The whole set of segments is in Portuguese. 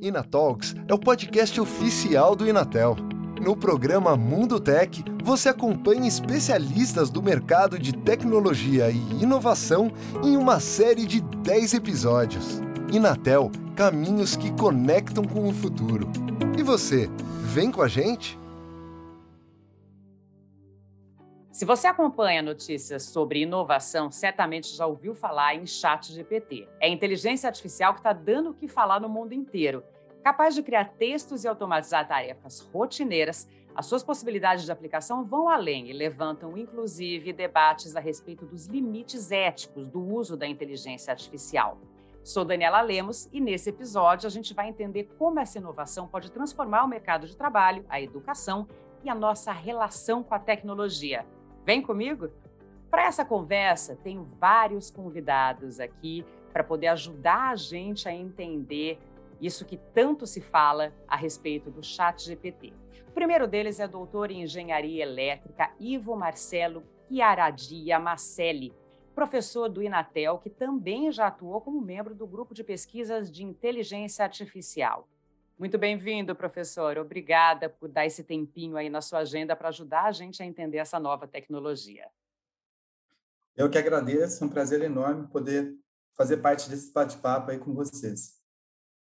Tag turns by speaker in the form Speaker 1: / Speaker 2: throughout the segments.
Speaker 1: Inatalks é o podcast oficial do Inatel. No programa Mundo Tech, você acompanha especialistas do mercado de tecnologia e inovação em uma série de 10 episódios. Inatel Caminhos que conectam com o futuro. E você, vem com a gente?
Speaker 2: Se você acompanha notícias sobre inovação, certamente já ouviu falar em chat GPT. É a inteligência artificial que está dando o que falar no mundo inteiro. Capaz de criar textos e automatizar tarefas rotineiras, as suas possibilidades de aplicação vão além e levantam, inclusive, debates a respeito dos limites éticos do uso da inteligência artificial. Sou Daniela Lemos e nesse episódio a gente vai entender como essa inovação pode transformar o mercado de trabalho, a educação e a nossa relação com a tecnologia. Vem comigo? Para essa conversa, tenho vários convidados aqui para poder ajudar a gente a entender isso que tanto se fala a respeito do chat GPT. O primeiro deles é doutor em engenharia elétrica Ivo Marcelo Chiaradia Macelli, professor do Inatel, que também já atuou como membro do grupo de pesquisas de inteligência artificial. Muito bem-vindo, professor. Obrigada por dar esse tempinho aí na sua agenda para ajudar a gente a entender essa nova tecnologia.
Speaker 3: Eu que agradeço, é um prazer enorme poder fazer parte desse bate-papo aí com vocês.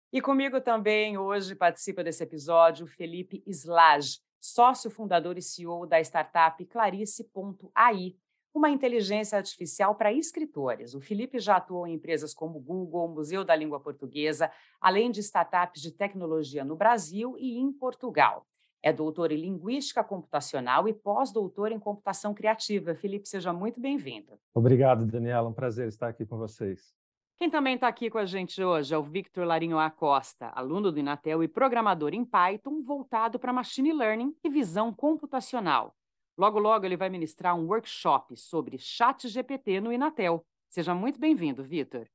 Speaker 2: E comigo também hoje participa desse episódio o Felipe Slage, sócio fundador e CEO da startup Clarice.ai, uma inteligência artificial para escritores. O Felipe já atuou em empresas como Google, Museu da Língua Portuguesa, além de startups de tecnologia no Brasil e em Portugal. É doutor em Linguística Computacional e pós-doutor em Computação Criativa. Felipe, seja muito bem-vindo.
Speaker 4: Obrigado, Daniela. Um prazer estar aqui com vocês.
Speaker 2: Quem também está aqui com a gente hoje é o Victor Larinho Acosta, aluno do Inatel e programador em Python, voltado para Machine Learning e visão computacional. Logo, logo ele vai ministrar um workshop sobre chat GPT no Inatel. Seja muito bem-vindo, Vitor.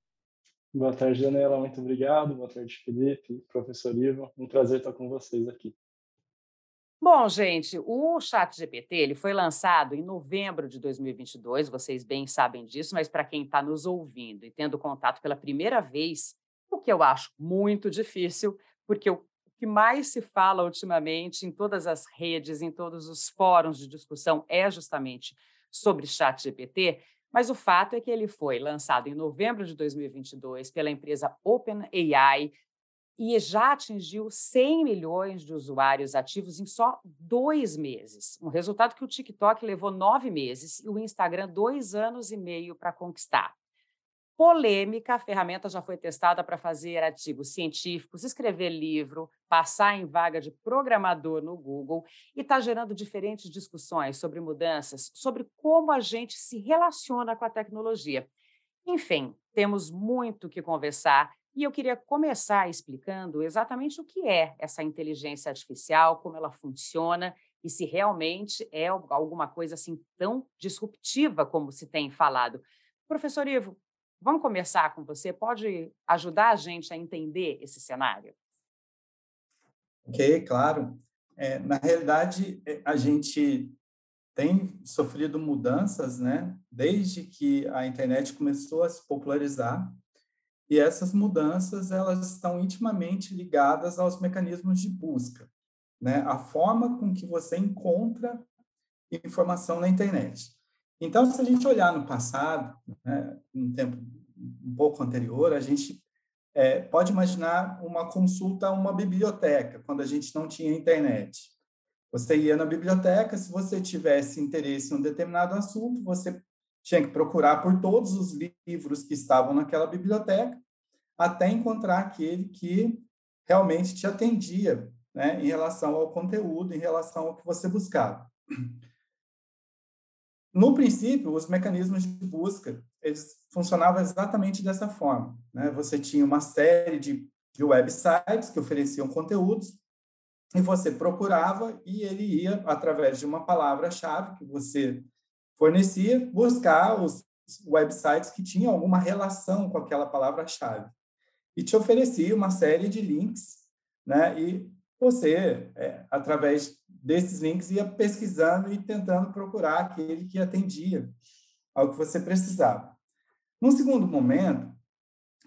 Speaker 5: Boa tarde, Daniela. Muito obrigado. Boa tarde, Felipe, professor Ivo. Um prazer estar com vocês aqui.
Speaker 2: Bom, gente, o Chat GPT ele foi lançado em novembro de 2022, vocês bem sabem disso, mas para quem está nos ouvindo e tendo contato pela primeira vez, o que eu acho muito difícil, porque o que mais se fala ultimamente em todas as redes, em todos os fóruns de discussão, é justamente sobre Chat GPT, mas o fato é que ele foi lançado em novembro de 2022 pela empresa OpenAI e já atingiu 100 milhões de usuários ativos em só dois meses. Um resultado que o TikTok levou nove meses e o Instagram dois anos e meio para conquistar polêmica. A ferramenta já foi testada para fazer artigos científicos, escrever livro, passar em vaga de programador no Google e está gerando diferentes discussões sobre mudanças, sobre como a gente se relaciona com a tecnologia. Enfim, temos muito que conversar e eu queria começar explicando exatamente o que é essa inteligência artificial, como ela funciona e se realmente é alguma coisa assim tão disruptiva como se tem falado. Professor Ivo, Vamos começar com você. Pode ajudar a gente a entender esse cenário?
Speaker 3: Ok, claro. É, na realidade, é, a gente tem sofrido mudanças, né? Desde que a internet começou a se popularizar. E essas mudanças, elas estão intimamente ligadas aos mecanismos de busca, né? A forma com que você encontra informação na internet. Então, se a gente olhar no passado, né, um tempo um pouco anterior, a gente é, pode imaginar uma consulta a uma biblioteca, quando a gente não tinha internet. Você ia na biblioteca, se você tivesse interesse em um determinado assunto, você tinha que procurar por todos os livros que estavam naquela biblioteca, até encontrar aquele que realmente te atendia né, em relação ao conteúdo, em relação ao que você buscava. No princípio, os mecanismos de busca eles funcionavam exatamente dessa forma. Né? Você tinha uma série de, de websites que ofereciam conteúdos e você procurava e ele ia, através de uma palavra-chave que você fornecia, buscar os websites que tinham alguma relação com aquela palavra-chave. E te oferecia uma série de links, né? E você, é, através desses links, ia pesquisando e tentando procurar aquele que atendia ao que você precisava. Num segundo momento,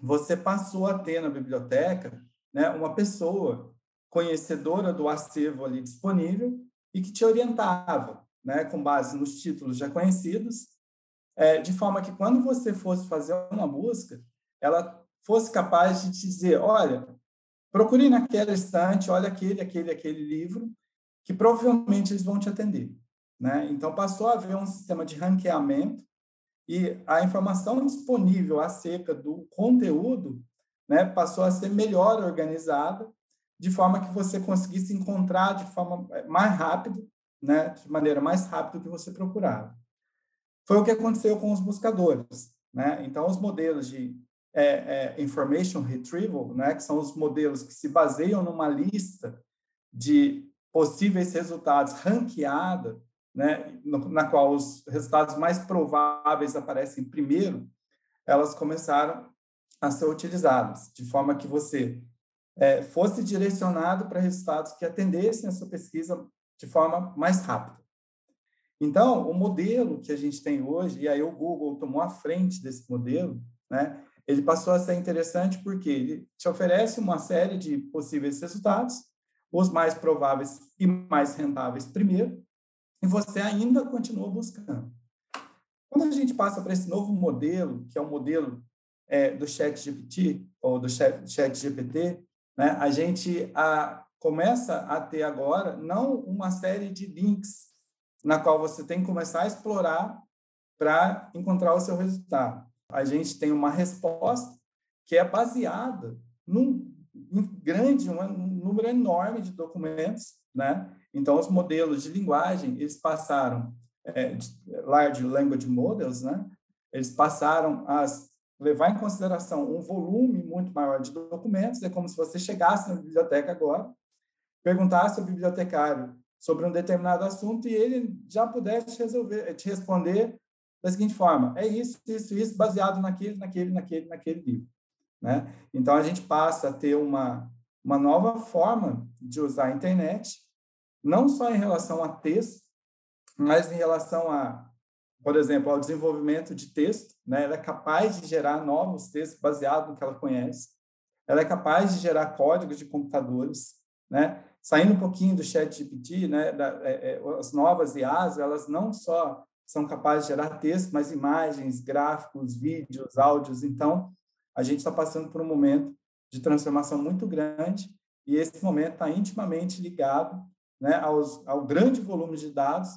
Speaker 3: você passou a ter na biblioteca né, uma pessoa conhecedora do acervo ali disponível e que te orientava, né, com base nos títulos já conhecidos, é, de forma que quando você fosse fazer uma busca, ela fosse capaz de te dizer, olha, procure naquela estante, olha aquele, aquele, aquele livro, que provavelmente eles vão te atender. Né? Então, passou a haver um sistema de ranqueamento e a informação disponível acerca do conteúdo né, passou a ser melhor organizada, de forma que você conseguisse encontrar de forma eh, mais rápida, né, de maneira mais rápida que você procurava. Foi o que aconteceu com os buscadores. Né? Então, os modelos de é, é, information retrieval, né, que são os modelos que se baseiam numa lista de possíveis resultados ranqueada, né, na qual os resultados mais prováveis aparecem primeiro, elas começaram a ser utilizadas, de forma que você é, fosse direcionado para resultados que atendessem a sua pesquisa de forma mais rápida. Então, o modelo que a gente tem hoje, e aí o Google tomou a frente desse modelo, né, ele passou a ser interessante porque ele te oferece uma série de possíveis resultados, os mais prováveis e mais rentáveis primeiro, e você ainda continua buscando. Quando a gente passa para esse novo modelo, que é o modelo é, do Chat GPT, ou do Chat, chat GPT, né, a gente a, começa a ter agora não uma série de links na qual você tem que começar a explorar para encontrar o seu resultado. A gente tem uma resposta que é baseada num, grande, um número enorme de documentos, né? Então, os modelos de linguagem, eles passaram, é, Large Language Models, né? Eles passaram a levar em consideração um volume muito maior de documentos. É como se você chegasse na biblioteca agora, perguntasse ao bibliotecário sobre um determinado assunto e ele já pudesse resolver, te responder da seguinte forma: é isso, isso, isso, baseado naquele, naquele, naquele, naquele livro. Né? Então, a gente passa a ter uma, uma nova forma de usar a internet não só em relação a texto, mas em relação a, por exemplo, ao desenvolvimento de texto, né? Ela é capaz de gerar novos textos baseados no que ela conhece. Ela é capaz de gerar códigos de computadores, né? Saindo um pouquinho do chat GPT, né? Da, é, é, as novas IAs, elas não só são capazes de gerar texto, mas imagens, gráficos, vídeos, áudios. Então, a gente está passando por um momento de transformação muito grande e esse momento está intimamente ligado né, aos, ao grande volume de dados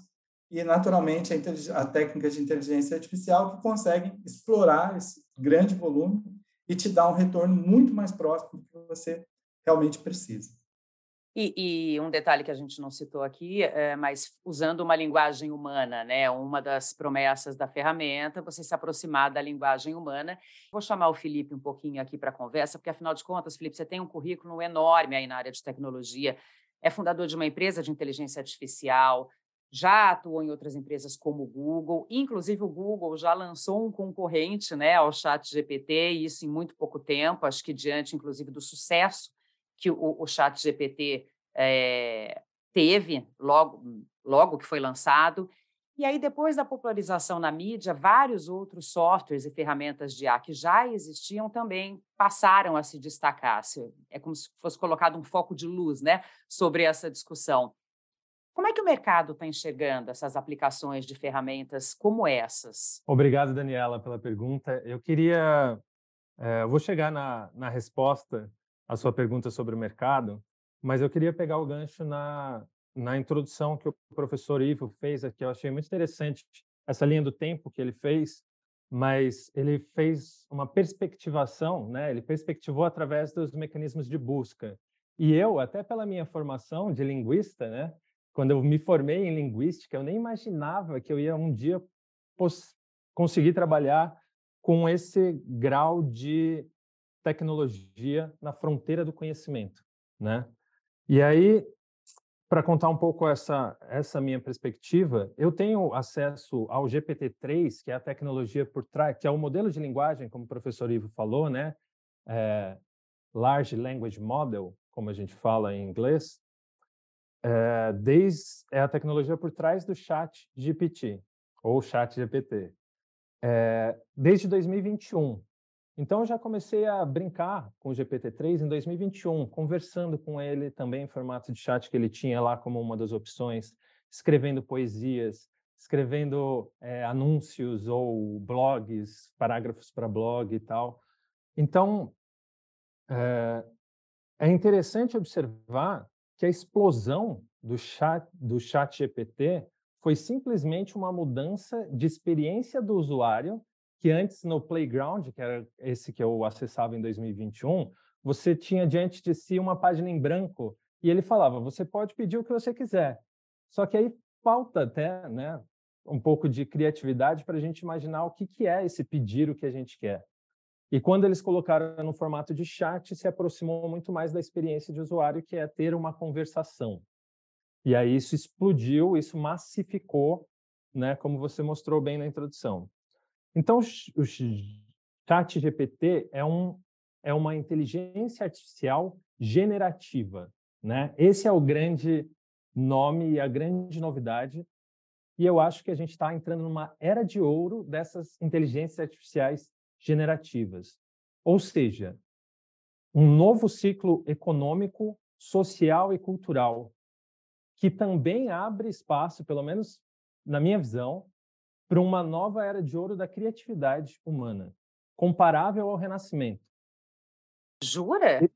Speaker 3: e, naturalmente, a, a técnica de inteligência artificial que consegue explorar esse grande volume e te dar um retorno muito mais próximo do que você realmente precisa.
Speaker 2: E, e, um detalhe que a gente não citou aqui, é, mas usando uma linguagem humana, né? Uma das promessas da ferramenta, você se aproximar da linguagem humana. Vou chamar o Felipe um pouquinho aqui para a conversa, porque afinal de contas, Felipe, você tem um currículo enorme aí na área de tecnologia é fundador de uma empresa de inteligência artificial, já atuou em outras empresas como o Google, inclusive o Google já lançou um concorrente né, ao Chat GPT, e isso em muito pouco tempo, acho que diante, inclusive, do sucesso que o, o Chat GPT é, eh, teve logo, logo que foi lançado. E aí, depois da popularização na mídia, vários outros softwares e ferramentas de IA que já existiam também passaram a se destacar. É como se fosse colocado um foco de luz né, sobre essa discussão. Como é que o mercado está enxergando essas aplicações de ferramentas como essas?
Speaker 4: Obrigado, Daniela, pela pergunta. Eu queria. É, eu vou chegar na, na resposta à sua pergunta sobre o mercado, mas eu queria pegar o gancho na, na introdução que o professor Ivo fez aqui, eu achei muito interessante essa linha do tempo que ele fez, mas ele fez uma perspectivação, né? Ele perspectivou através dos mecanismos de busca. E eu, até pela minha formação de linguista, né? Quando eu me formei em linguística, eu nem imaginava que eu ia um dia conseguir trabalhar com esse grau de tecnologia na fronteira do conhecimento, né? E aí para contar um pouco essa, essa minha perspectiva, eu tenho acesso ao GPT-3, que é a tecnologia por trás, que é o modelo de linguagem, como o professor Ivo falou, né? É, Large Language Model, como a gente fala em inglês, é, desde, é a tecnologia por trás do chat GPT, ou chat GPT. É, desde 2021. Então, eu já comecei a brincar com o GPT-3 em 2021, conversando com ele também em formato de chat que ele tinha lá como uma das opções, escrevendo poesias, escrevendo é, anúncios ou blogs, parágrafos para blog e tal. Então, é, é interessante observar que a explosão do chat, do chat GPT foi simplesmente uma mudança de experiência do usuário que antes no Playground, que era esse que eu acessava em 2021, você tinha diante de si uma página em branco e ele falava: você pode pedir o que você quiser. Só que aí falta até, né, um pouco de criatividade para a gente imaginar o que, que é esse pedir o que a gente quer. E quando eles colocaram no formato de chat, se aproximou muito mais da experiência de usuário, que é ter uma conversação. E aí isso explodiu, isso massificou, né, como você mostrou bem na introdução. Então, o Chat GPT é, um, é uma inteligência artificial generativa. Né? Esse é o grande nome e a grande novidade. E eu acho que a gente está entrando numa era de ouro dessas inteligências artificiais generativas. Ou seja, um novo ciclo econômico, social e cultural, que também abre espaço, pelo menos na minha visão, para uma nova era de ouro da criatividade humana, comparável ao Renascimento.
Speaker 2: Jura?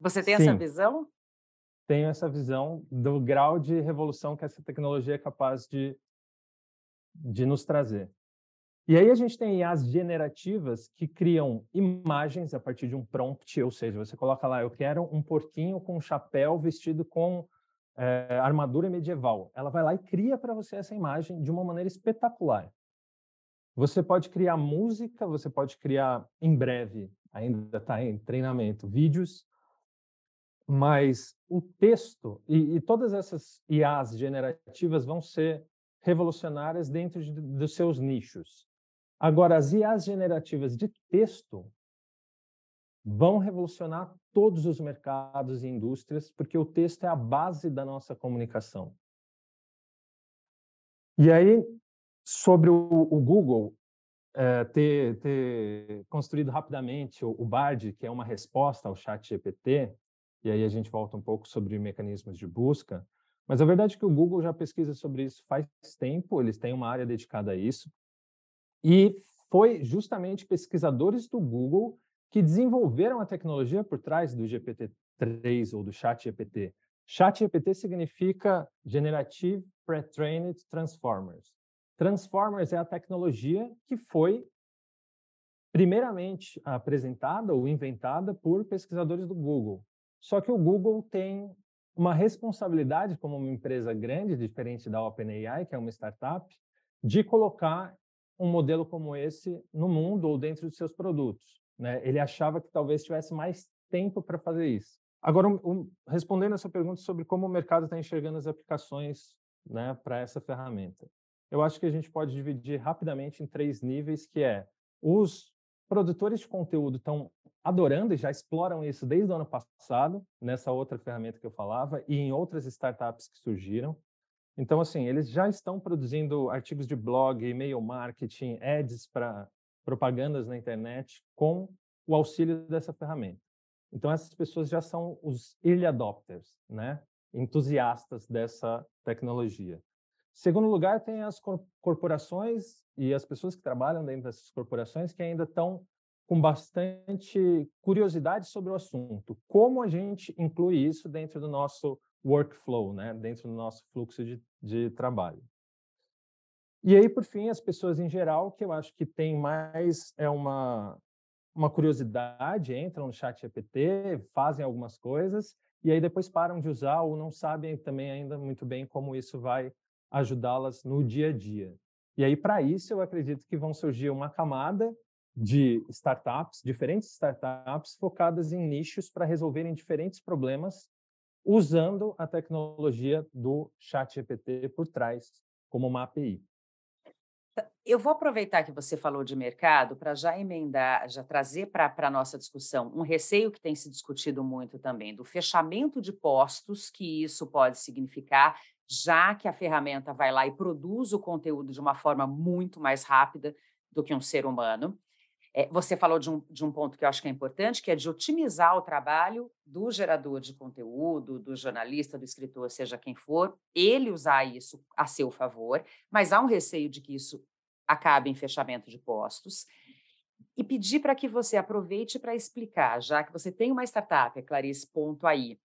Speaker 2: Você tem Sim, essa visão?
Speaker 4: Tenho essa visão do grau de revolução que essa tecnologia é capaz de, de nos trazer. E aí a gente tem IAs generativas que criam imagens a partir de um prompt, ou seja, você coloca lá, eu quero um porquinho com um chapéu vestido com é, armadura medieval. Ela vai lá e cria para você essa imagem de uma maneira espetacular. Você pode criar música, você pode criar em breve, ainda está em treinamento, vídeos, mas o texto e, e, todas essas IAs generativas vão ser revolucionárias dentro de, dos seus nichos. Agora, as IAs generativas de texto vão revolucionar todos os mercados e indústrias, porque o texto é a base da nossa comunicação. E aí, sobre o, o Google é, ter, ter, construído rapidamente o, o, Bard, que é uma resposta ao chat GPT, e aí a gente volta um pouco sobre mecanismos de busca, mas a verdade é que o Google já pesquisa sobre isso faz tempo, eles têm uma área dedicada a isso, e foi justamente pesquisadores do Google que desenvolveram a tecnologia por trás do GPT-3 ou do ChatGPT. ChatGPT significa Generative Pre-trained Transformers. Transformers é a tecnologia que foi primeiramente apresentada ou inventada por pesquisadores do Google. Só que o Google tem uma responsabilidade como uma empresa grande, diferente da OpenAI, que é uma startup, de colocar um modelo como esse no mundo ou dentro de seus produtos. Né? Ele achava que talvez tivesse mais tempo para fazer isso. Agora, um, um, respondendo pergunta sobre como o mercado está enxergando as aplicações né, para essa ferramenta, eu acho que a gente pode dividir rapidamente em três níveis, que é os produtores de conteúdo estão adorando e já exploram isso desde o ano passado, nessa outra ferramenta que eu falava, e em outras startups que surgiram. Então, assim, eles já estão produzindo artigos de blog, e-mail marketing, ads para propagandas na internet com o auxílio dessa ferramenta. Então, essas pessoas já são os early adopters, né? entusiastas dessa tecnologia. Segundo lugar, tem as corporações e as pessoas que trabalham dentro dessas corporações que ainda estão com bastante curiosidade sobre o assunto. Como a gente inclui isso dentro do nosso workflow, né? dentro do nosso fluxo de, de trabalho. E aí, por fim, as pessoas em geral, que eu acho que tem mais é uma, uma curiosidade, entram no chat GPT, fazem algumas coisas, e aí depois param de usar ou não sabem também ainda muito bem como isso vai ajudá-las no dia a dia. E aí, para isso, eu acredito que vão surgir uma camada de startups, diferentes startups focadas em nichos para resolverem diferentes problemas usando a tecnologia do chat GPT por trás como uma API.
Speaker 2: Eu vou aproveitar que você falou de mercado para já emendar, já trazer para a nossa discussão um receio que tem se discutido muito também, do fechamento de postos que isso pode significar, já que a ferramenta vai lá e produz o conteúdo de uma forma muito mais rápida do que um ser humano. É, você falou de um, de um ponto que eu acho que é importante, que é de otimizar o trabalho do gerador de conteúdo, do jornalista, do escritor, seja quem for, ele usar isso a seu favor, mas há um receio de que isso acabe em fechamento de postos. E pedir para que você aproveite para explicar, já que você tem uma startup, é Clarice Ponto aí,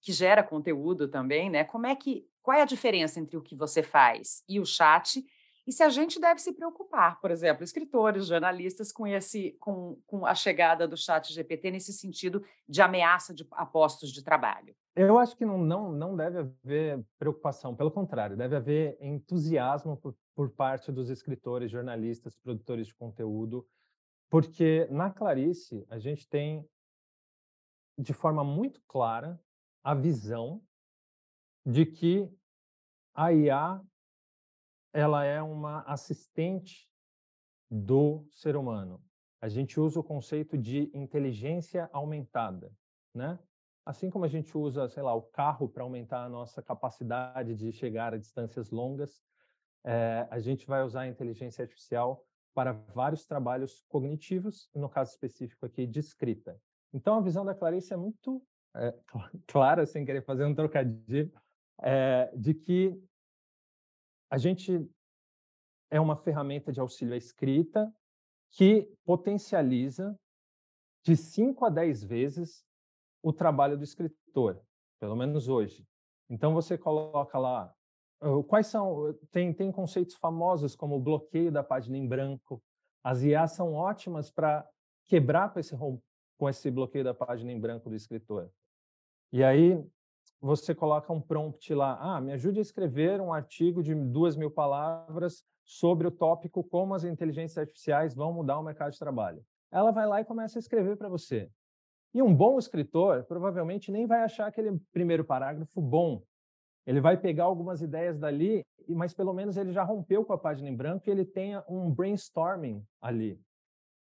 Speaker 2: que gera conteúdo também, né? Como é que qual é a diferença entre o que você faz e o chat? E se a gente deve se preocupar, por exemplo, escritores, jornalistas, com esse, com, com a chegada do Chat GPT nesse sentido de ameaça de postos de trabalho?
Speaker 4: Eu acho que não, não, não deve haver preocupação, pelo contrário, deve haver entusiasmo por, por parte dos escritores, jornalistas, produtores de conteúdo, porque na Clarice a gente tem, de forma muito clara, a visão de que a IA ela é uma assistente do ser humano. A gente usa o conceito de inteligência aumentada, né? Assim como a gente usa, sei lá, o carro para aumentar a nossa capacidade de chegar a distâncias longas, é, a gente vai usar a inteligência artificial para vários trabalhos cognitivos, no caso específico aqui de escrita. Então, a visão da Clarice é muito é, clara, sem querer fazer um trocadilho, é, de que a gente é uma ferramenta de auxílio à escrita que potencializa de 5 a 10 vezes o trabalho do escritor, pelo menos hoje. Então você coloca lá quais são tem tem conceitos famosos como o bloqueio da página em branco. As IAs são ótimas para quebrar com esse com esse bloqueio da página em branco do escritor. E aí você coloca um prompt lá, ah, me ajude a escrever um artigo de duas mil palavras sobre o tópico como as inteligências artificiais vão mudar o mercado de trabalho. Ela vai lá e começa a escrever para você. E um bom escritor provavelmente nem vai achar aquele primeiro parágrafo bom. Ele vai pegar algumas ideias dali, mas pelo menos ele já rompeu com a página em branco e ele tenha um brainstorming ali.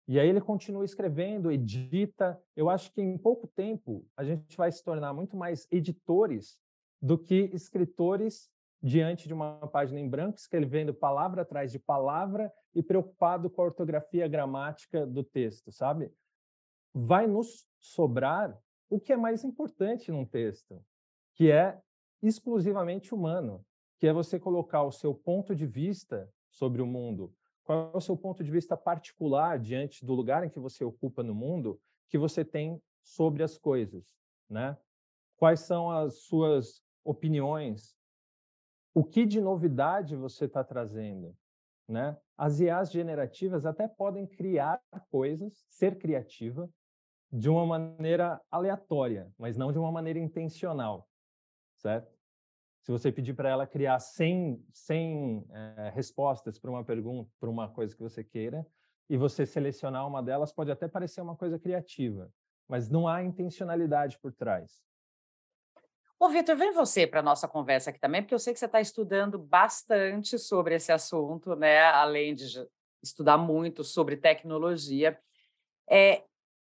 Speaker 4: E aí ele continua escrevendo, edita. Eu acho que em pouco tempo a gente vai se tornar muito mais editores do que escritores diante de uma página em branco, escrevendo palavra atrás de palavra e preocupado com a ortografia gramática do texto, sabe? Vai nos sobrar o que é mais importante num texto, que é exclusivamente humano, que é você colocar o seu ponto de vista sobre o mundo, qual é o seu ponto de vista particular diante do lugar em que você ocupa no mundo que você tem sobre as coisas, né? Quais são as suas opiniões? O que de novidade você está trazendo, né? As IAs generativas até podem criar coisas, ser criativa de uma maneira aleatória, mas não de uma maneira intencional, certo? Se você pedir para ela criar 100, 100 é, respostas para uma pergunta, para uma coisa que você queira, e você selecionar uma delas, pode até parecer uma coisa criativa, mas não há intencionalidade por trás.
Speaker 2: Ô, Vitor, vem você para a nossa conversa aqui também, porque eu sei que você está estudando bastante sobre esse assunto, né? além de estudar muito sobre tecnologia. É,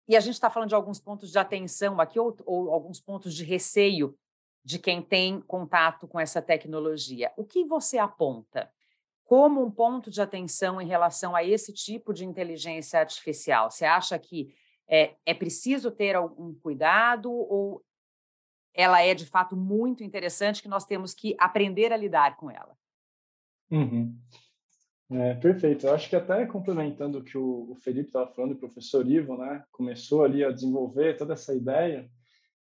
Speaker 2: e a gente está falando de alguns pontos de atenção aqui, ou, ou alguns pontos de receio de quem tem contato com essa tecnologia. O que você aponta como um ponto de atenção em relação a esse tipo de inteligência artificial? Você acha que é, é preciso ter algum cuidado ou ela é de fato muito interessante que nós temos que aprender a lidar com ela?
Speaker 5: Uhum. É, perfeito. Eu acho que até complementando o que o, Felipe estava falando, o professor Ivo, né, começou ali a desenvolver toda essa ideia.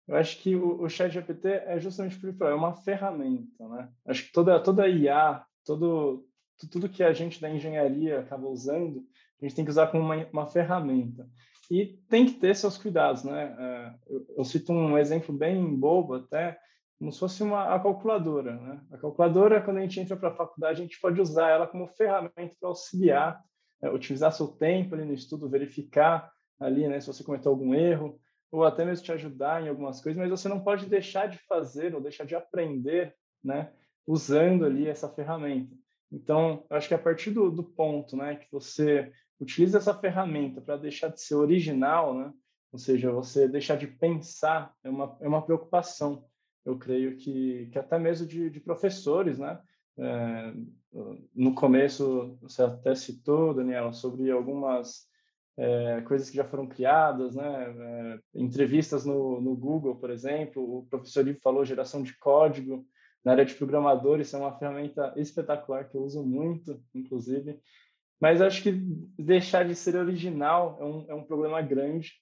Speaker 5: Eu acho que o, o Chat GPT é justamente por isso, é uma ferramenta, né? Acho que toda toda IA, todo tudo que a gente da engenharia acaba usando, a gente tem que usar como uma, uma ferramenta. E tem que ter seus cuidados, né? É, eu, eu, cito um exemplo bem bobo até, como se fosse uma a calculadora, né? A calculadora, quando a gente entra para a faculdade, a gente pode usar ela como ferramenta para auxiliar, é, utilizar seu tempo ali no estudo, verificar ali, né, se você cometeu algum erro, ou até mesmo te ajudar em algumas coisas, mas você não pode deixar de fazer ou deixar de aprender, né, usando ali essa ferramenta. Então, eu acho que a partir do, do ponto, né, que você utiliza essa ferramenta para deixar de ser original, né, ou seja, você deixar de pensar, é uma, é uma preocupação. Eu creio que, que até mesmo de, de professores, né, é, no começo, você até citou, Daniela, sobre algumas é, coisas que já foram criadas, né? É, entrevistas no, no Google, por exemplo, o professor Ivo falou geração de código, na área de programador, isso é uma ferramenta espetacular que eu uso muito, inclusive. Mas acho que deixar de ser original é um, é um problema grande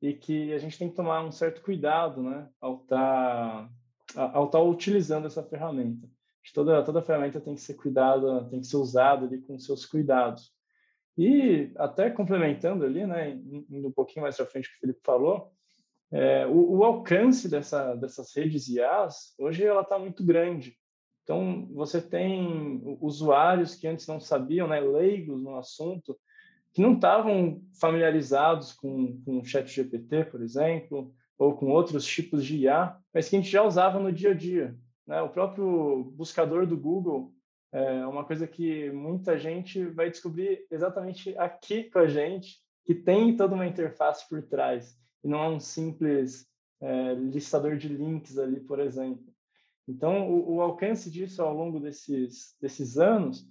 Speaker 5: e que a gente tem que tomar um certo cuidado, né, ao estar tá, ao tá utilizando essa ferramenta. Toda toda ferramenta tem que ser cuidada, tem que ser usada ali com seus cuidados. E até complementando ali, né, indo um pouquinho mais para frente que o Felipe falou, é, o, o, alcance dessa, dessas redes IAs, hoje ela está muito grande. Então, você tem usuários que antes não sabiam, né, leigos no assunto, que não estavam familiarizados com, com o chat GPT, por exemplo, ou com outros tipos de IA, mas que a gente já usava no dia a dia. Né? O próprio buscador do Google é uma coisa que muita gente vai descobrir exatamente aqui com a gente, que tem toda uma interface por trás e não é um simples é, listador de links ali, por exemplo. Então, o, o, alcance disso ao longo desses, desses anos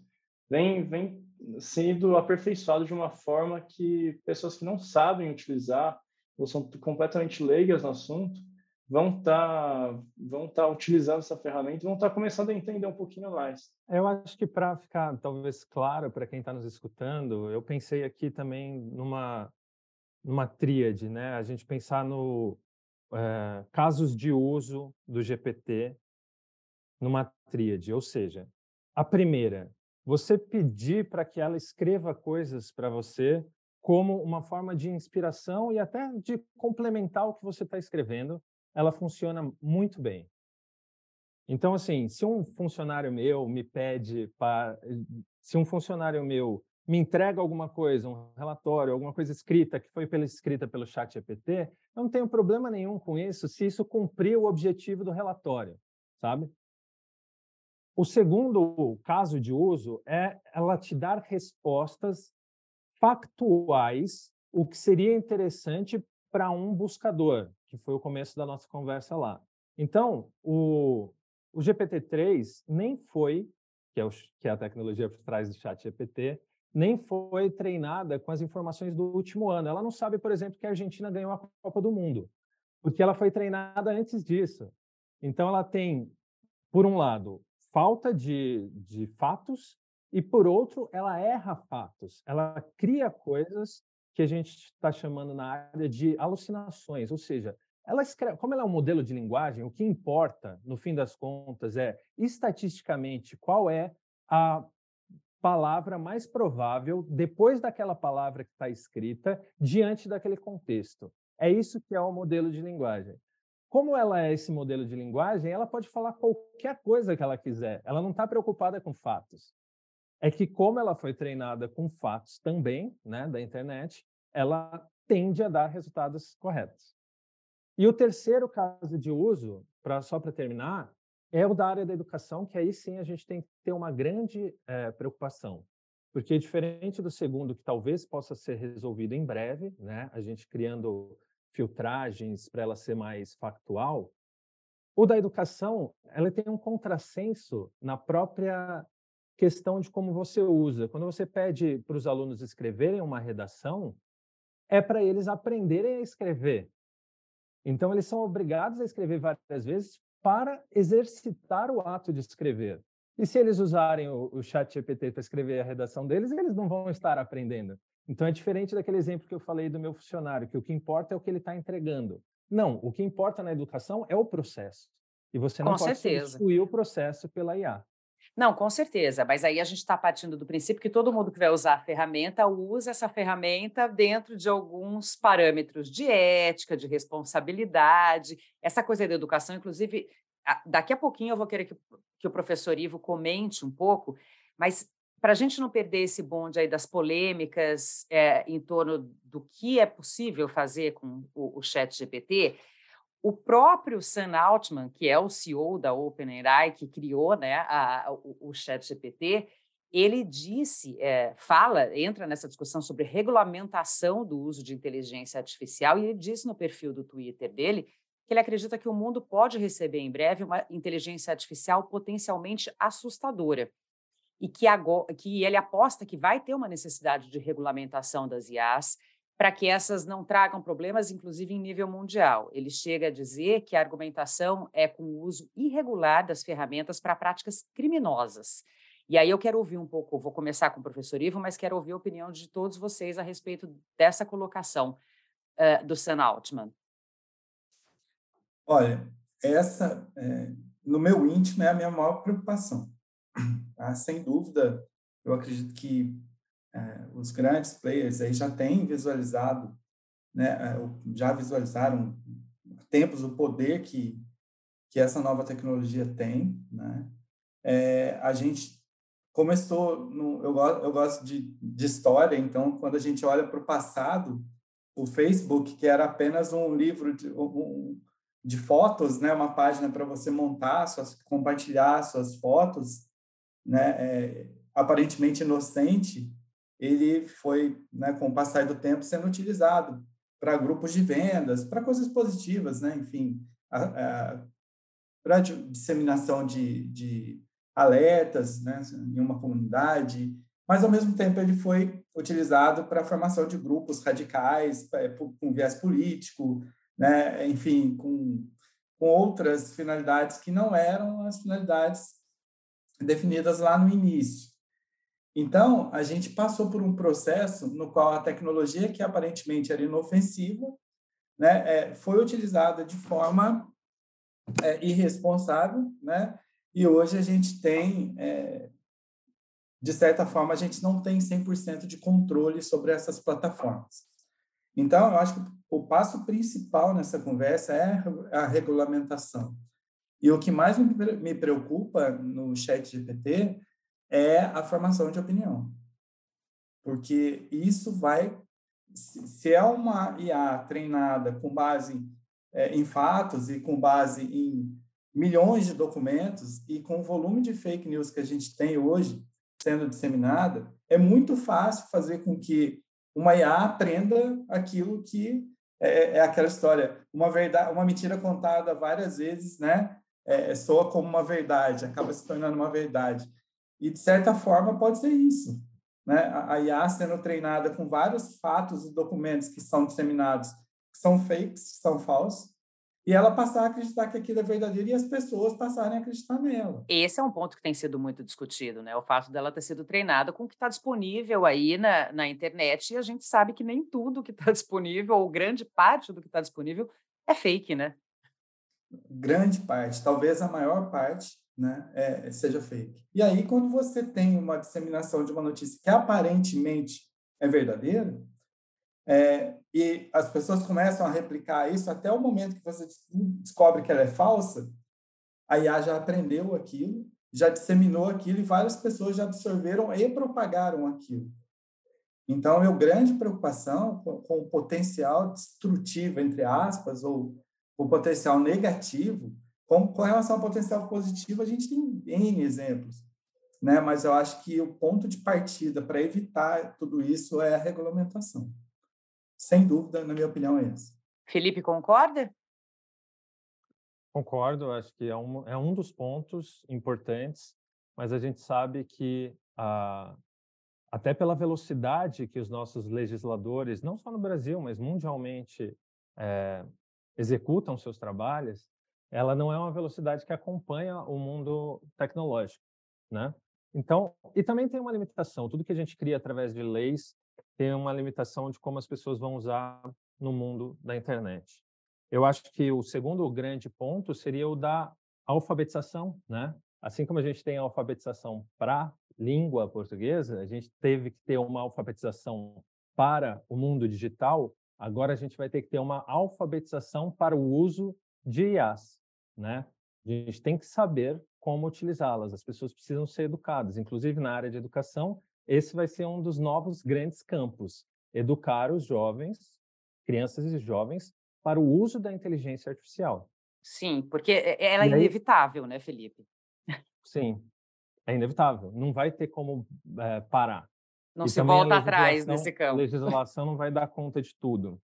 Speaker 5: vem, vem sendo aperfeiçoado de uma forma que pessoas que não sabem utilizar ou são completamente leigas no assunto vão estar tá, vão tá utilizando essa ferramenta e vão estar tá começando a entender um pouquinho mais.
Speaker 4: Eu acho que para ficar talvez claro para quem está nos escutando, eu pensei aqui também numa numa tríade, né? A gente pensar no é, casos de uso do GPT numa tríade, ou seja, a primeira, você pedir para que ela escreva coisas para você como uma forma de inspiração e até de complementar o que você está escrevendo, ela funciona muito bem. Então, assim, se um funcionário meu me pede para, se um funcionário meu me entrega alguma coisa, um relatório, alguma coisa escrita que foi pela, escrita pelo chat GPT, eu não tenho problema nenhum com isso se isso cumprir o objetivo do relatório, sabe? O segundo caso de uso é ela te dar respostas factuais, o que seria interessante para um buscador, que foi o começo da nossa conversa lá. Então, o, o GPT-3 nem foi, que é, o, que é a tecnologia por trás do chat GPT, nem foi treinada com as informações do último ano. Ela não sabe, por exemplo, que a Argentina ganhou a Copa do Mundo, porque ela foi treinada antes disso. Então, ela tem, por um lado, falta de, de fatos, e, por outro, ela erra fatos. Ela cria coisas que a gente está chamando na área de alucinações, ou seja, ela escreve, como ela é um modelo de linguagem, o que importa, no fim das contas, é estatisticamente qual é a palavra mais provável depois daquela palavra que está escrita diante daquele contexto. É isso que é o modelo de linguagem. Como ela é esse modelo de linguagem, ela pode falar qualquer coisa que ela quiser. Ela não está preocupada com fatos. É que como ela foi treinada com fatos também, né, da internet, ela tende a dar resultados corretos. E o terceiro caso de uso, pra, só para terminar, é o da área da educação, que aí sim a gente tem que ter uma grande é, preocupação. Porque, diferente do segundo, que talvez possa ser resolvido em breve, né, a gente criando filtragens para ela ser mais factual, o da educação ela tem um contrassenso na própria questão de como você usa. Quando você pede para os alunos escreverem uma redação, é para eles aprenderem a escrever. Então, eles são obrigados a escrever várias vezes para exercitar o ato de escrever. E se eles usarem o, o chat GPT para escrever a redação deles, eles não vão estar aprendendo. Então é diferente daquele exemplo que eu falei do meu funcionário, que o que importa é o que ele está entregando. Não, o que importa na educação é o processo. E você não
Speaker 2: com
Speaker 4: pode
Speaker 2: certeza.
Speaker 4: substituir o processo pela IA.
Speaker 2: Não, com certeza, mas aí a gente está partindo do princípio que todo mundo que vai usar a ferramenta usa essa ferramenta dentro de alguns parâmetros de ética, de responsabilidade. Essa coisa da educação, inclusive, daqui a pouquinho eu vou querer que, que o professor Ivo comente um pouco, mas para a gente não perder esse bonde aí das polêmicas é, em torno do que é possível fazer com o, o chat GPT, o próprio Sam Altman, que é o CEO da OpenAI, que criou né, a, o, o ChatGPT, ele disse, é, fala, entra nessa discussão sobre regulamentação do uso de inteligência artificial, e ele disse no perfil do Twitter dele que ele acredita que o mundo pode receber em breve uma inteligência artificial potencialmente assustadora e que, agora, que ele aposta que vai ter uma necessidade de regulamentação das IAs para que essas não tragam problemas, inclusive em nível mundial. Ele chega a dizer que a argumentação é com o uso irregular das ferramentas para práticas criminosas. E aí eu quero ouvir um pouco, vou começar com o professor Ivo, mas quero ouvir a opinião de todos vocês a respeito dessa colocação uh, do Sam Altman.
Speaker 3: Olha, essa, é, no meu íntimo, é a minha maior preocupação. Tá? Sem dúvida, eu acredito que os grandes players aí já têm visualizado, né, é, já visualizaram há tempos o poder que, que essa nova tecnologia tem. Né? É, a gente começou, no, eu, gosto, eu gosto de, de história, então, quando a gente olha para o passado, o Facebook, que era apenas um livro de, um, de fotos, né, uma página para você montar, suas, compartilhar suas fotos, né, é, aparentemente inocente, ele foi, né, com o passar do tempo, sendo utilizado para grupos de vendas, para coisas positivas, né, enfim, para disseminação de, de alertas né, em uma comunidade, mas ao mesmo tempo ele foi utilizado para a formação de grupos radicais é, com viés político, né, enfim, com, com outras finalidades que não eram as finalidades definidas lá no início. Então, a gente passou por um processo no qual a tecnologia, que aparentemente era inofensiva, né, é, foi utilizada de forma é, irresponsável, né, e hoje a gente tem, é, de certa forma, a gente não tem 100% de controle sobre essas plataformas. Então, eu acho que o passo principal nessa conversa é a regulamentação. E o que mais me preocupa no chat GPT é a formação de opinião. Porque isso vai, se é uma IA treinada com base é, em fatos e com base em milhões de documentos e com o volume de fake news que a gente tem hoje sendo disseminada, é muito fácil fazer com que uma IA aprenda aquilo que é, é, é aquela história, uma verdade, uma mentira contada várias vezes, né? É, soa como uma verdade, acaba se tornando uma verdade. E de certa forma pode ser isso, né? A IA sendo treinada com vários fatos e documentos que são disseminados, que são fakes, que são falsos, e ela passar a acreditar que aquilo é verdadeiro e as pessoas passarem a acreditar nela.
Speaker 2: Esse é um ponto que tem sido muito discutido, né? O fato dela ter sido treinada com o que está disponível aí na, na internet, e a gente sabe que nem tudo que está disponível, ou grande parte do que está disponível, é fake, né?
Speaker 3: Grande parte, talvez a maior parte, né, é, seja fake. E aí, quando você tem uma disseminação de uma notícia que aparentemente é verdadeira, é, e as pessoas começam a replicar isso até o momento que você descobre que ela é falsa, a IA já aprendeu aquilo, já disseminou aquilo e várias pessoas já absorveram e propagaram aquilo. Então, minha grande preocupação com, o potencial destrutivo, entre aspas, ou o potencial negativo, com, com relação ao potencial positivo, a gente tem N exemplos. Né? Mas eu acho que o ponto de partida para evitar tudo isso é a regulamentação. Sem dúvida, na minha opinião, é esse.
Speaker 2: Felipe, concorda?
Speaker 4: Concordo, acho que é um, é um dos pontos importantes, mas a gente sabe que, ah, até pela velocidade que os nossos legisladores, não só no Brasil, mas mundialmente, é, executam seus trabalhos, ela não é uma velocidade que acompanha o mundo tecnológico, né? Então, e também tem uma limitação. Tudo que a gente cria através de leis tem uma limitação de como as pessoas vão usar no mundo da internet. Eu acho que o segundo grande ponto seria o da alfabetização, né? Assim como a gente tem a alfabetização para língua portuguesa, a gente teve que ter uma alfabetização para o mundo digital, agora a gente vai ter que ter uma alfabetização para o uso de IAs, né? A gente tem que saber como utilizá-las. As pessoas precisam ser educadas, inclusive na área de educação, esse vai ser um dos novos grandes campos, educar os jovens, crianças e jovens, para o uso da inteligência artificial.
Speaker 2: Sim, porque ela é inevitável, né, Felipe?
Speaker 4: Sim, é inevitável. Não vai ter como é, parar.
Speaker 2: Não e se volta atrás nesse campo.
Speaker 4: A legislação não vai dar conta de tudo.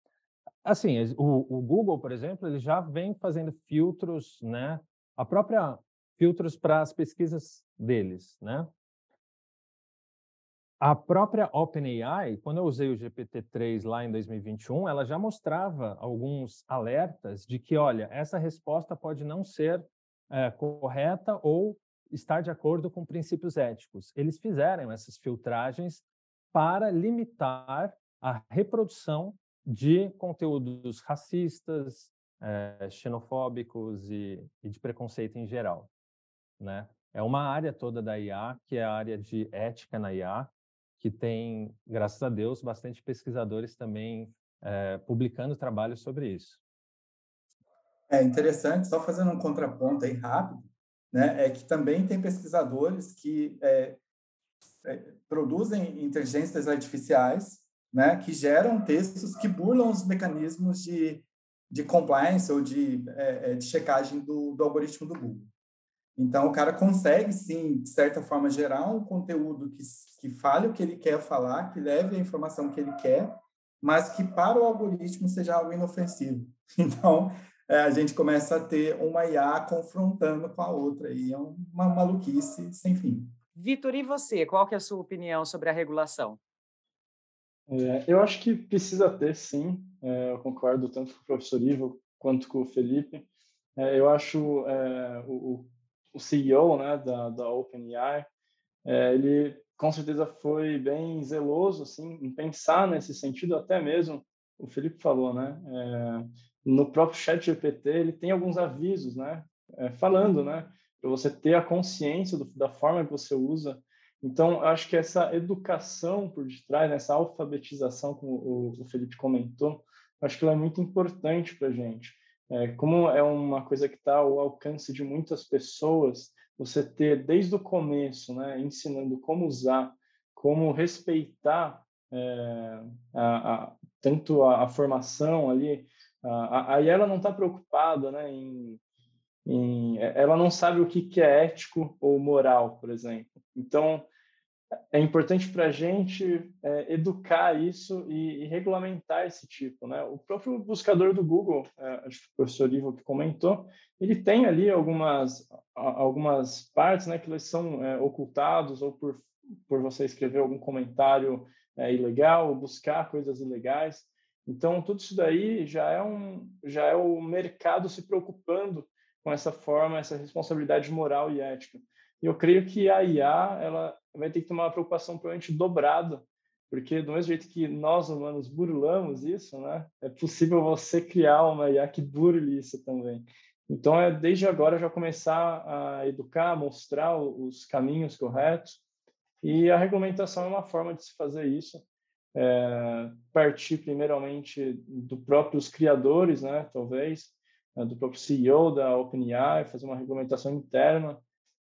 Speaker 4: Assim, o, o, Google, por exemplo, ele já vem fazendo filtros, né? A própria filtros para as pesquisas deles, né? a própria OpenAI, quando eu usei o GPT-3 lá em 2021, ela já mostrava alguns alertas de que, olha, essa resposta pode não ser é, correta ou estar de acordo com princípios éticos. Eles fizeram essas filtragens para limitar a reprodução de conteúdos racistas, é, xenofóbicos e, e, de preconceito em geral. Né? É uma área toda da IA, que é a área de ética na IA, que tem, graças a Deus, bastante pesquisadores também é, publicando trabalhos sobre isso.
Speaker 3: É interessante, só fazendo um contraponto aí rápido, né, é que também tem pesquisadores que é, é, produzem inteligências artificiais, né, que geram textos que burlam os mecanismos de, de compliance ou de, é, é de checagem do, do algoritmo do Google. Então, o cara consegue, sim, de certa forma, gerar um conteúdo que, que fale o que ele quer falar, que leve a informação que ele quer, mas que para o algoritmo seja algo inofensivo. Então, é, a gente começa a ter uma IA confrontando com a outra, e é uma maluquice sem fim.
Speaker 2: Vitor, e você? Qual que é a sua opinião sobre a regulação?
Speaker 5: É, eu acho que precisa ter, sim. É, eu concordo tanto com o professor Ivo quanto com o Felipe. É, eu acho é, o, o CEO né, da, da OpenAI, é, ele com certeza foi bem zeloso assim, em pensar nesse sentido, até mesmo, o Felipe falou, né, é, no próprio chat GPT ele tem alguns avisos, né, falando, né, para você ter a consciência do, da forma que você usa. Então, acho que essa educação por detrás, né, essa alfabetização, como o, Felipe comentou, acho que ela é muito importante para a gente. É, como é uma coisa que está ao alcance de muitas pessoas, você ter desde o começo, né, ensinando como usar, como respeitar é, a, a, tanto a, a, formação ali, aí ela não está preocupada né, em, em, ela não sabe o que, que é ético ou moral, por exemplo. Então, é importante para a gente é, educar isso e, e, regulamentar esse tipo. Né? O próprio buscador do Google, é, acho que o professor Ivo que comentou, ele tem ali algumas, algumas partes né, que eles são é, ocultados ou por, por você escrever algum comentário é, ilegal ou buscar coisas ilegais. Então, tudo isso daí já é, um, já é o mercado se preocupando com essa forma, essa responsabilidade moral e ética. E eu creio que a IA ela vai ter que tomar uma preocupação provavelmente dobrada, porque do mesmo jeito que nós humanos burlamos isso, né, é possível você criar uma IA que burle isso também. Então, é desde agora já começar a educar, mostrar os caminhos corretos, e a regulamentação é uma forma de se fazer isso. É, partir primeiramente do próprios criadores, né, talvez, do próprio CEO da OpenAI, fazer uma regulamentação interna,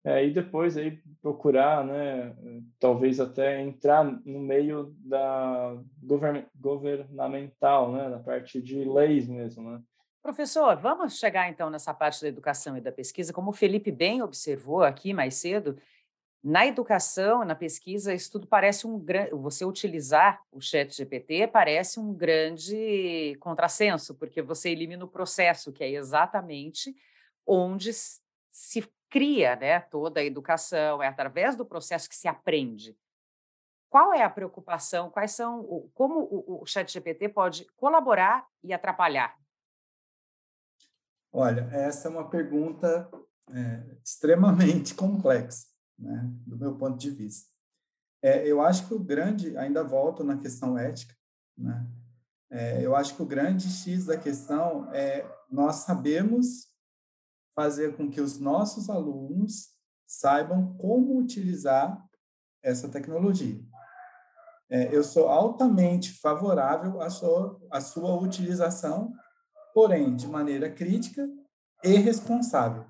Speaker 5: é, e depois aí procurar, né, talvez até entrar no meio da govern governamental, né, na parte de leis mesmo, né.
Speaker 2: Professor, vamos chegar então nessa parte da educação e da pesquisa. Como o Felipe bem observou aqui mais cedo, na educação, na pesquisa, isso tudo parece um grande. Você utilizar o Chat GPT parece um grande contrassenso, porque você elimina o processo, que é exatamente onde se cria né, toda a educação, é através do processo que se aprende. Qual é a preocupação? Quais são como o, Chat GPT pode colaborar e atrapalhar?
Speaker 3: Olha, essa é uma pergunta é, extremamente complexa, né, do meu ponto de vista. É, eu acho que o grande, ainda volto na questão ética, né, é, eu acho que o grande X da questão é nós sabemos fazer com que os nossos alunos saibam como utilizar essa tecnologia. É, eu sou altamente favorável à sua, à sua utilização, porém de maneira crítica e responsável.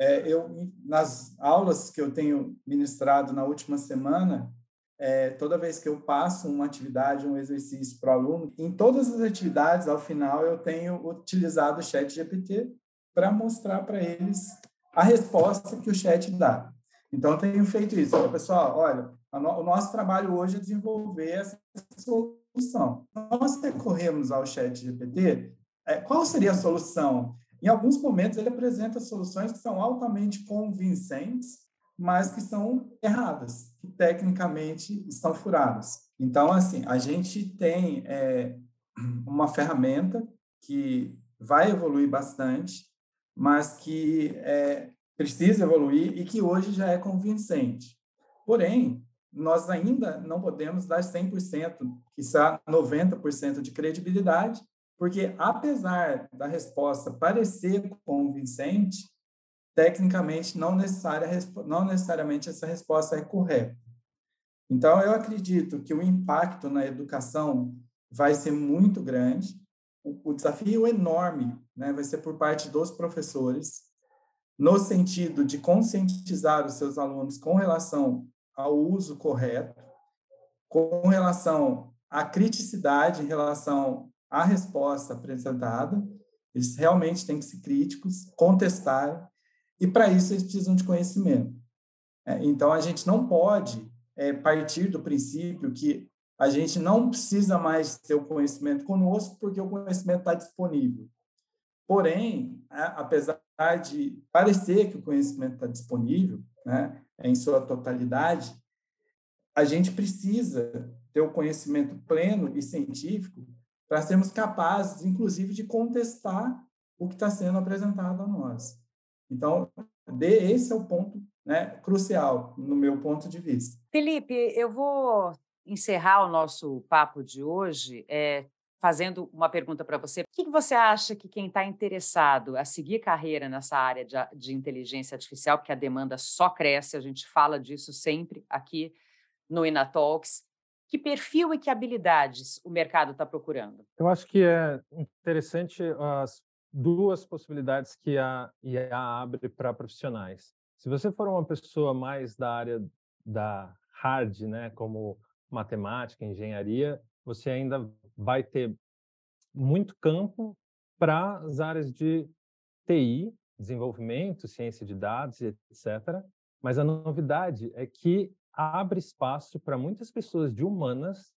Speaker 3: É, eu nas aulas que eu tenho ministrado na última semana, é, toda vez que eu passo uma atividade, um exercício para o aluno, em todas as atividades, ao final, eu tenho utilizado o Chat GPT para mostrar para eles a resposta que o chat dá. Então, eu tenho feito isso. Então, pessoal, olha, o nosso trabalho hoje é desenvolver essa solução. Nós recorremos ao chat GPT, é, qual seria a solução? Em alguns momentos, ele apresenta soluções que são altamente convincentes, mas que são erradas, que tecnicamente estão furadas. Então, assim, a gente tem é, uma ferramenta que vai evoluir bastante, mas que é, precisa evoluir e que hoje já é convincente. Porém, nós ainda não podemos dar 100%, quizá 90% de credibilidade, porque apesar da resposta parecer convincente, tecnicamente não, necessária, não necessariamente essa resposta é correta. Então, eu acredito que o impacto na educação vai ser muito grande, o, o desafio enorme né, vai ser por parte dos professores, no sentido de conscientizar os seus alunos com relação ao uso correto, com relação à criticidade em relação à resposta apresentada. Eles realmente têm que ser críticos, contestar, e para isso eles precisam de conhecimento. É, então, a gente não pode é, partir do princípio que a gente não precisa mais ter o conhecimento conosco, porque o conhecimento está disponível. Porém, é, apesar de parecer que o conhecimento está disponível, né, em sua totalidade, a gente precisa ter o conhecimento pleno e científico para sermos capazes, inclusive, de contestar o que está sendo apresentado a nós. Então, esse é o ponto né, crucial, no meu ponto de vista.
Speaker 2: Felipe, eu vou encerrar o nosso papo de hoje é, fazendo uma pergunta para você. O que você acha que quem está interessado a seguir carreira nessa área de, de inteligência artificial, porque a demanda só cresce, a gente fala disso sempre aqui no Inatalks, que perfil e que habilidades o mercado está procurando?
Speaker 4: Eu acho que é interessante as duas possibilidades que a IA abre para profissionais. Se você for uma pessoa mais da área da hard, né, como matemática, engenharia, você ainda vai ter muito campo para as áreas de TI, desenvolvimento, ciência de dados, etc. Mas a novidade é que abre espaço para muitas pessoas de humanas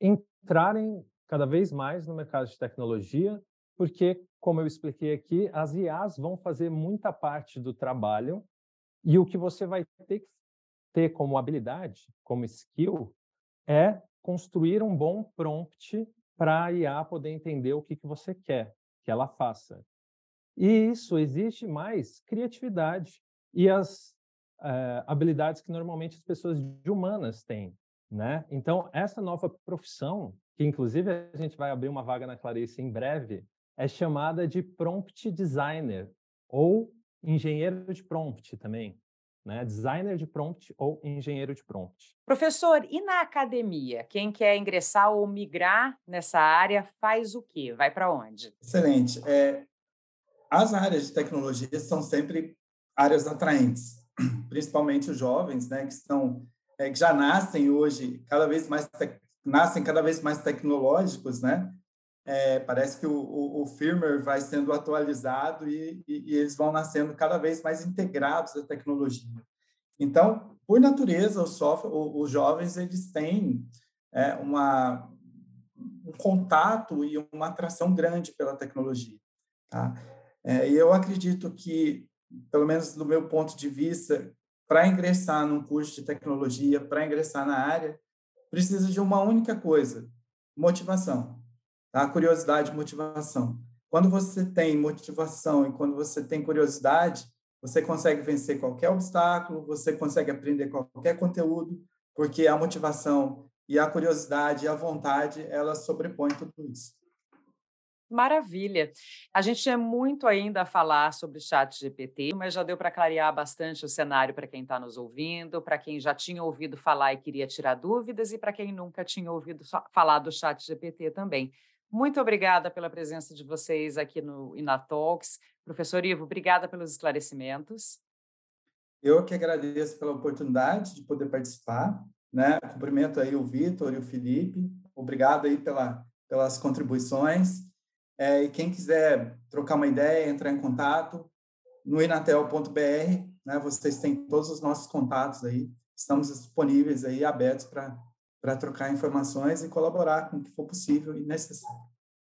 Speaker 4: entrarem cada vez mais no mercado de tecnologia, porque, como eu expliquei aqui, as IAs vão fazer muita parte do trabalho e o que você vai ter que ter como habilidade, como skill, é construir um bom prompt para a IA poder entender o que, que você quer que ela faça. E isso exige mais criatividade e as uh, habilidades que normalmente as pessoas de humanas têm, né? Então, essa nova profissão, que inclusive a gente vai abrir uma vaga na Clarice em breve, é chamada de prompt designer ou engenheiro de prompt também, né? Designer de prompt ou engenheiro de prompt.
Speaker 2: Professor, e na academia, quem quer ingressar ou migrar nessa área faz o quê? Vai para onde?
Speaker 3: Excelente. É, as áreas de tecnologia são sempre áreas atraentes principalmente os jovens, né, que estão é, que já nascem hoje cada vez mais nascem cada vez mais tecnológicos, né? É, parece que o, o, o, firmware vai sendo atualizado e, e, e, eles vão nascendo cada vez mais integrados à tecnologia. Então, por natureza, o software, os jovens eles têm é, uma, um contato e uma atração grande pela tecnologia. Tá? É, e eu acredito que pelo menos do meu ponto de vista, para ingressar num curso de tecnologia, para ingressar na área, precisa de uma única coisa: motivação. Tá? Curiosidade motivação. Quando você tem motivação e quando você tem curiosidade, você consegue vencer qualquer obstáculo, você consegue aprender qualquer conteúdo, porque a motivação e a curiosidade e a vontade, elas sobrepõem tudo isso.
Speaker 2: Maravilha. A gente tinha muito ainda a falar sobre o chat GPT, mas já deu para clarear bastante o cenário para quem está nos ouvindo, para quem já tinha ouvido falar e queria tirar dúvidas, e para quem nunca tinha ouvido falar do chat GPT também. Muito obrigada pela presença de vocês aqui no Inatalks. Professor Ivo, obrigada pelos esclarecimentos.
Speaker 3: Eu que agradeço pela oportunidade de poder participar. Né? Cumprimento aí o Vitor e o Felipe. Obrigado aí pela, pelas contribuições. É, e quem quiser trocar uma ideia, entrar em contato no inatel.br, né? Vocês têm todos os nossos contatos aí. Estamos disponíveis aí, abertos para para trocar informações e colaborar com o que for possível e necessário.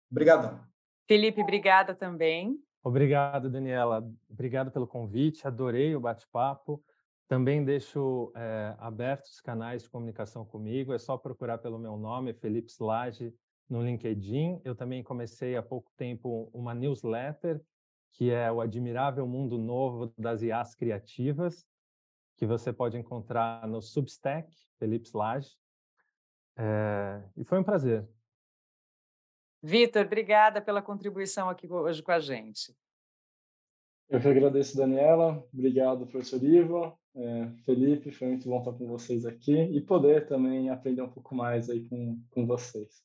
Speaker 3: Obrigadão.
Speaker 2: Felipe, obrigada também.
Speaker 4: Obrigado, Daniela. Obrigado pelo convite. Adorei o bate-papo. Também deixo é, abertos os canais de comunicação comigo, é só procurar pelo meu nome, Felipe Slage, no LinkedIn. Eu também comecei há pouco tempo uma newsletter, que é o Admirável Mundo Novo das IAs Criativas, que você pode encontrar no Substack, Felipe Slage. É, e foi um prazer.
Speaker 2: Vitor, obrigada pela contribuição aqui hoje com a gente.
Speaker 5: Eu que agradeço, Daniela. Obrigado, professor Ivo. É, Felipe, foi muito bom estar com vocês aqui e poder também aprender um pouco mais aí com, com vocês.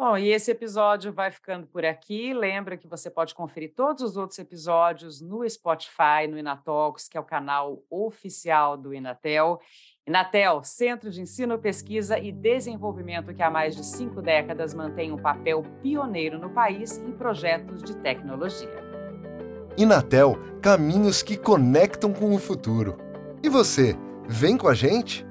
Speaker 2: Bom, e esse episódio vai ficando por aqui. Lembra que você pode conferir todos os outros episódios no Spotify, no Inatalks, que é o canal oficial do Inatel. Inatel, Centro de Ensino, Pesquisa e Desenvolvimento que há mais de cinco décadas mantém um papel pioneiro no país em projetos de tecnologia.
Speaker 1: Inatel, caminhos que conectam com o futuro. E você, vem com a gente?